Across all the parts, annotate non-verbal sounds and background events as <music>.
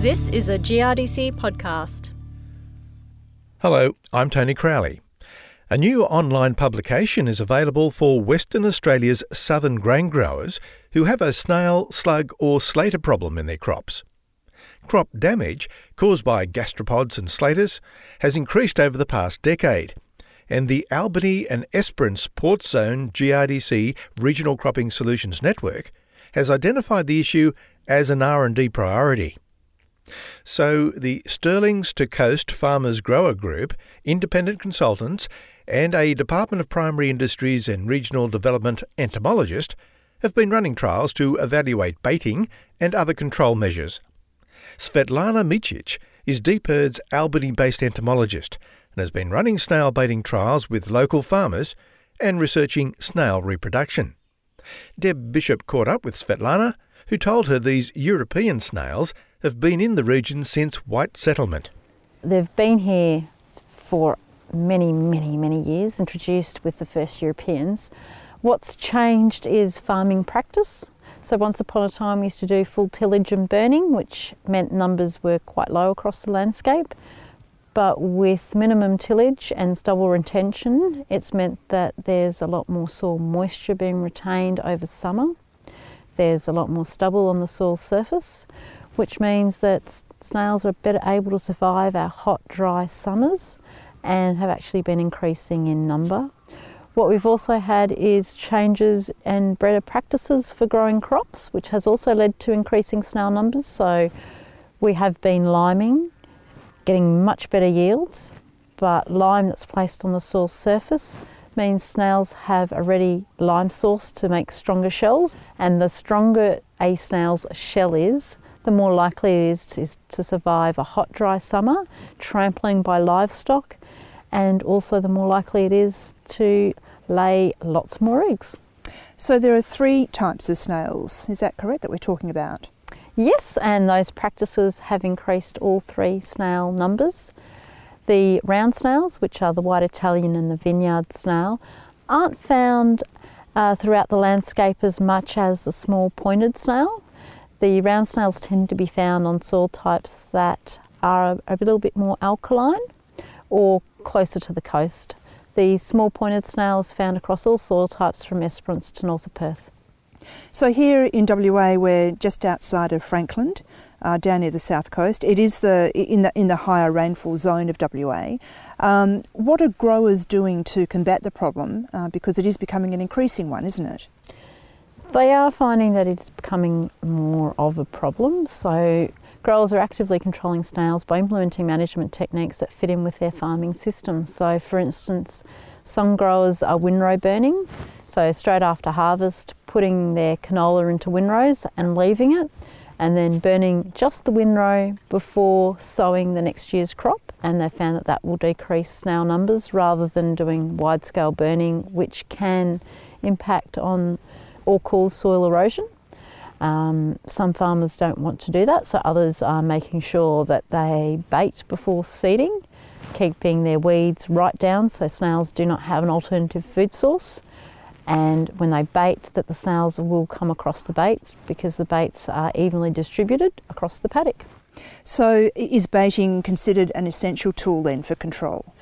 This is a GRDC podcast. Hello, I'm Tony Crowley. A new online publication is available for Western Australia's southern grain growers who have a snail, slug, or slater problem in their crops. Crop damage caused by gastropods and slaters has increased over the past decade, and the Albany and Esperance Port Zone GRDC Regional Cropping Solutions Network has identified the issue as an R&D priority. So the Stirlings to Coast Farmers Grower Group, independent consultants, and a Department of Primary Industries and Regional Development entomologist have been running trials to evaluate baiting and other control measures. Svetlana Micic is DPIRD's Albany based entomologist and has been running snail baiting trials with local farmers and researching snail reproduction. Deb Bishop caught up with Svetlana, who told her these European snails have been in the region since white settlement. They've been here for many, many, many years, introduced with the first Europeans. What's changed is farming practice. So, once upon a time, we used to do full tillage and burning, which meant numbers were quite low across the landscape. But with minimum tillage and stubble retention, it's meant that there's a lot more soil moisture being retained over summer. There's a lot more stubble on the soil surface, which means that snails are better able to survive our hot, dry summers and have actually been increasing in number. What we've also had is changes and better practices for growing crops, which has also led to increasing snail numbers. So we have been liming, getting much better yields, but lime that's placed on the soil surface means snails have a ready lime source to make stronger shells, and the stronger a snail's shell is, the more likely it is to, to survive a hot, dry summer, trampling by livestock, and also the more likely it is to lay lots more eggs. So there are three types of snails, is that correct, that we're talking about? Yes, and those practices have increased all three snail numbers. The round snails, which are the white Italian and the vineyard snail, aren't found uh, throughout the landscape as much as the small pointed snail. The round snails tend to be found on soil types that are a, a little bit more alkaline or closer to the coast. The small pointed snail is found across all soil types from Esperance to north of Perth. So here in WA, we're just outside of Frankland, uh, down near the south coast. It is the in the in the higher rainfall zone of WA. Um, what are growers doing to combat the problem? Uh, because it is becoming an increasing one, isn't it? They are finding that it's becoming more of a problem. So growers are actively controlling snails by implementing management techniques that fit in with their farming system. So, for instance, some growers are windrow burning, so straight after harvest, putting their canola into windrows and leaving it, and then burning just the windrow before sowing the next year's crop. And they found that that will decrease snail numbers rather than doing wide scale burning, which can impact on or cause soil erosion. Um, some farmers don't want to do that, so others are making sure that they bait before seeding, keeping their weeds right down so snails do not have an alternative food source. And when they bait, that the snails will come across the baits because the baits are evenly distributed across the paddock. So, is baiting considered an essential tool then for control?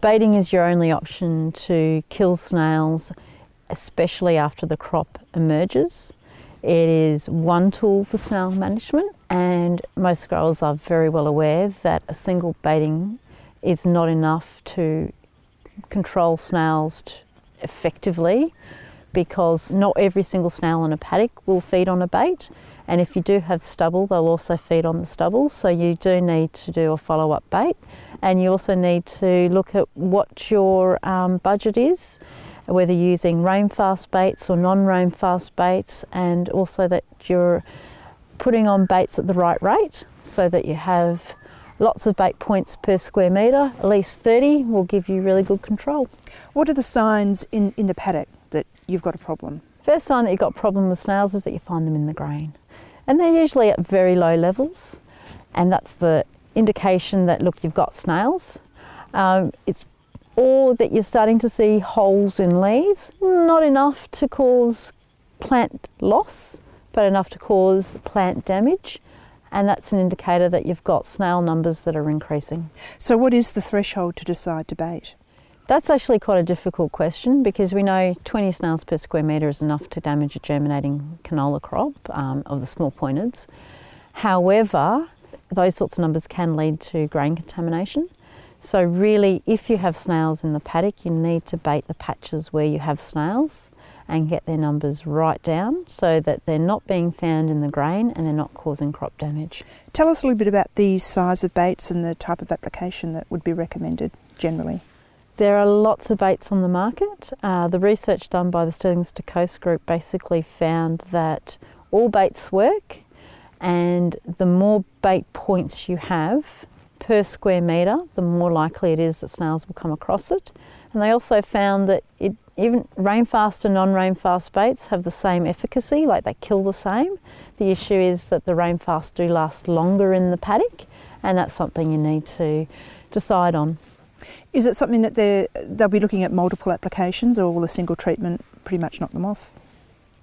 Baiting is your only option to kill snails, especially after the crop emerges. It is one tool for snail management, and most growers are very well aware that a single baiting is not enough to control snails effectively because not every single snail in a paddock will feed on a bait. And if you do have stubble, they'll also feed on the stubble. So you do need to do a follow up bait. And you also need to look at what your um, budget is whether you're using rainfast baits or non rainfast baits, and also that you're putting on baits at the right rate so that you have lots of bait points per square metre, at least 30 will give you really good control. What are the signs in, in the paddock that you've got a problem? First sign that you've got a problem with snails is that you find them in the grain. And they're usually at very low levels, and that's the indication that look, you've got snails. Um, it's or that you're starting to see holes in leaves, not enough to cause plant loss, but enough to cause plant damage. And that's an indicator that you've got snail numbers that are increasing. So, what is the threshold to decide to bait? That's actually quite a difficult question because we know 20 snails per square metre is enough to damage a germinating canola crop um, of the small pointeds. However, those sorts of numbers can lead to grain contamination. So, really, if you have snails in the paddock, you need to bait the patches where you have snails and get their numbers right down so that they're not being found in the grain and they're not causing crop damage. Tell us a little bit about the size of baits and the type of application that would be recommended generally. There are lots of baits on the market. Uh, the research done by the Stirlings to Coast Group basically found that all baits work, and the more bait points you have per square metre, the more likely it is that snails will come across it. And they also found that it, even rainfast and non-rainfast baits have the same efficacy, like they kill the same. The issue is that the rainfast do last longer in the paddock, and that's something you need to decide on. Is it something that they'll be looking at multiple applications or will a single treatment pretty much knock them off?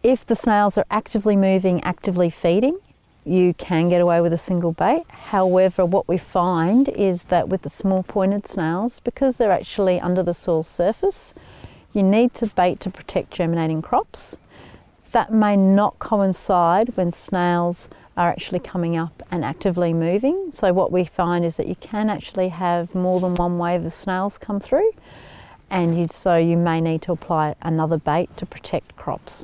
If the snails are actively moving, actively feeding, you can get away with a single bait. However, what we find is that with the small pointed snails, because they're actually under the soil surface, you need to bait to protect germinating crops. That may not coincide when snails are actually coming up and actively moving. So what we find is that you can actually have more than one wave of snails come through and you, so you may need to apply another bait to protect crops.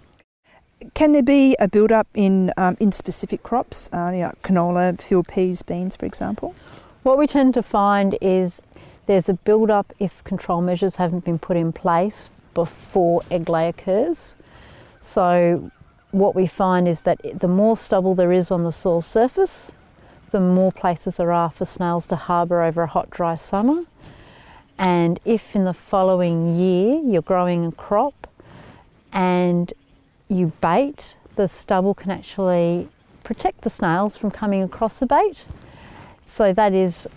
Can there be a build-up in, um, in specific crops, uh, you know, canola, field peas, beans, for example? What we tend to find is there's a build-up if control measures haven't been put in place before egg lay occurs. So what we find is that the more stubble there is on the soil surface, the more places there are for snails to harbour over a hot, dry summer. And if in the following year you're growing a crop and you bait, the stubble can actually protect the snails from coming across the bait. So that is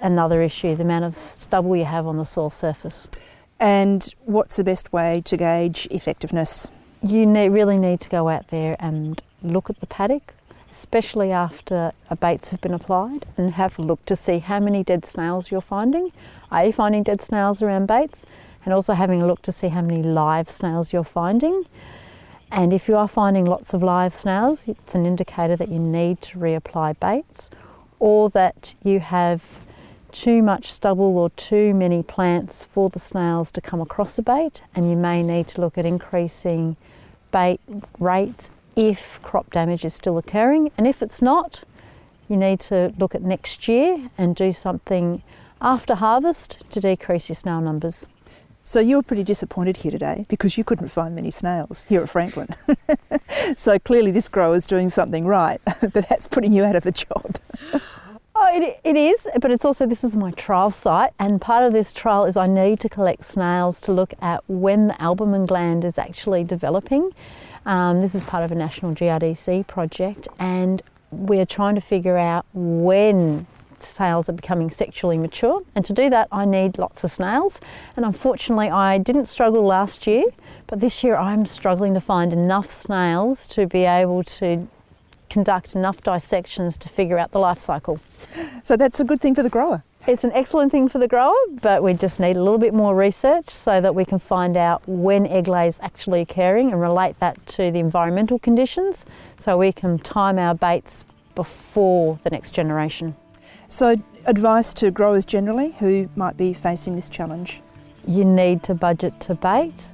another issue, the amount of stubble you have on the soil surface. And what's the best way to gauge effectiveness? you really need to go out there and look at the paddock, especially after baits have been applied, and have a look to see how many dead snails you're finding. Are you finding dead snails around baits? And also having a look to see how many live snails you're finding. And if you are finding lots of live snails, it's an indicator that you need to reapply baits or that you have too much stubble or too many plants for the snails to come across a bait and you may need to look at increasing bait rates if crop damage is still occurring and if it's not you need to look at next year and do something after harvest to decrease your snail numbers. So you were pretty disappointed here today because you couldn't find many snails here at Frankland. <laughs> so clearly this grower is doing something right, <laughs> but that's putting you out of a job. <laughs> It, it is, but it's also this is my trial site, and part of this trial is I need to collect snails to look at when the albumin gland is actually developing. Um, this is part of a national GRDC project, and we're trying to figure out when snails are becoming sexually mature. And to do that, I need lots of snails. And unfortunately, I didn't struggle last year, but this year I'm struggling to find enough snails to be able to conduct enough dissections to figure out the life cycle. So that's a good thing for the grower. It's an excellent thing for the grower, but we just need a little bit more research so that we can find out when egg lay is actually occurring and relate that to the environmental conditions so we can time our baits before the next generation. So, advice to growers generally who might be facing this challenge? You need to budget to bait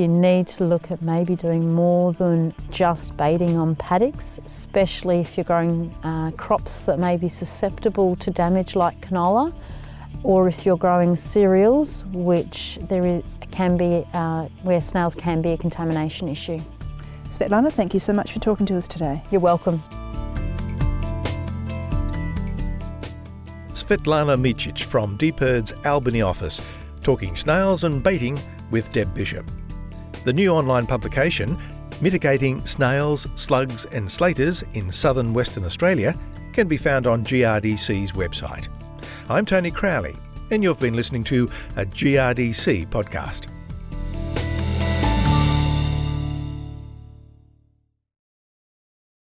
you need to look at maybe doing more than just baiting on paddocks, especially if you're growing uh, crops that may be susceptible to damage like canola, or if you're growing cereals, which there is, can be, uh, where snails can be a contamination issue. Svetlana, thank you so much for talking to us today. You're welcome. Svetlana Micic from DPIRD's Albany office, talking snails and baiting with Deb Bishop. The new online publication, Mitigating Snails, Slugs and Slaters in Southern Western Australia, can be found on GRDC's website. I'm Tony Crowley, and you've been listening to a GRDC podcast.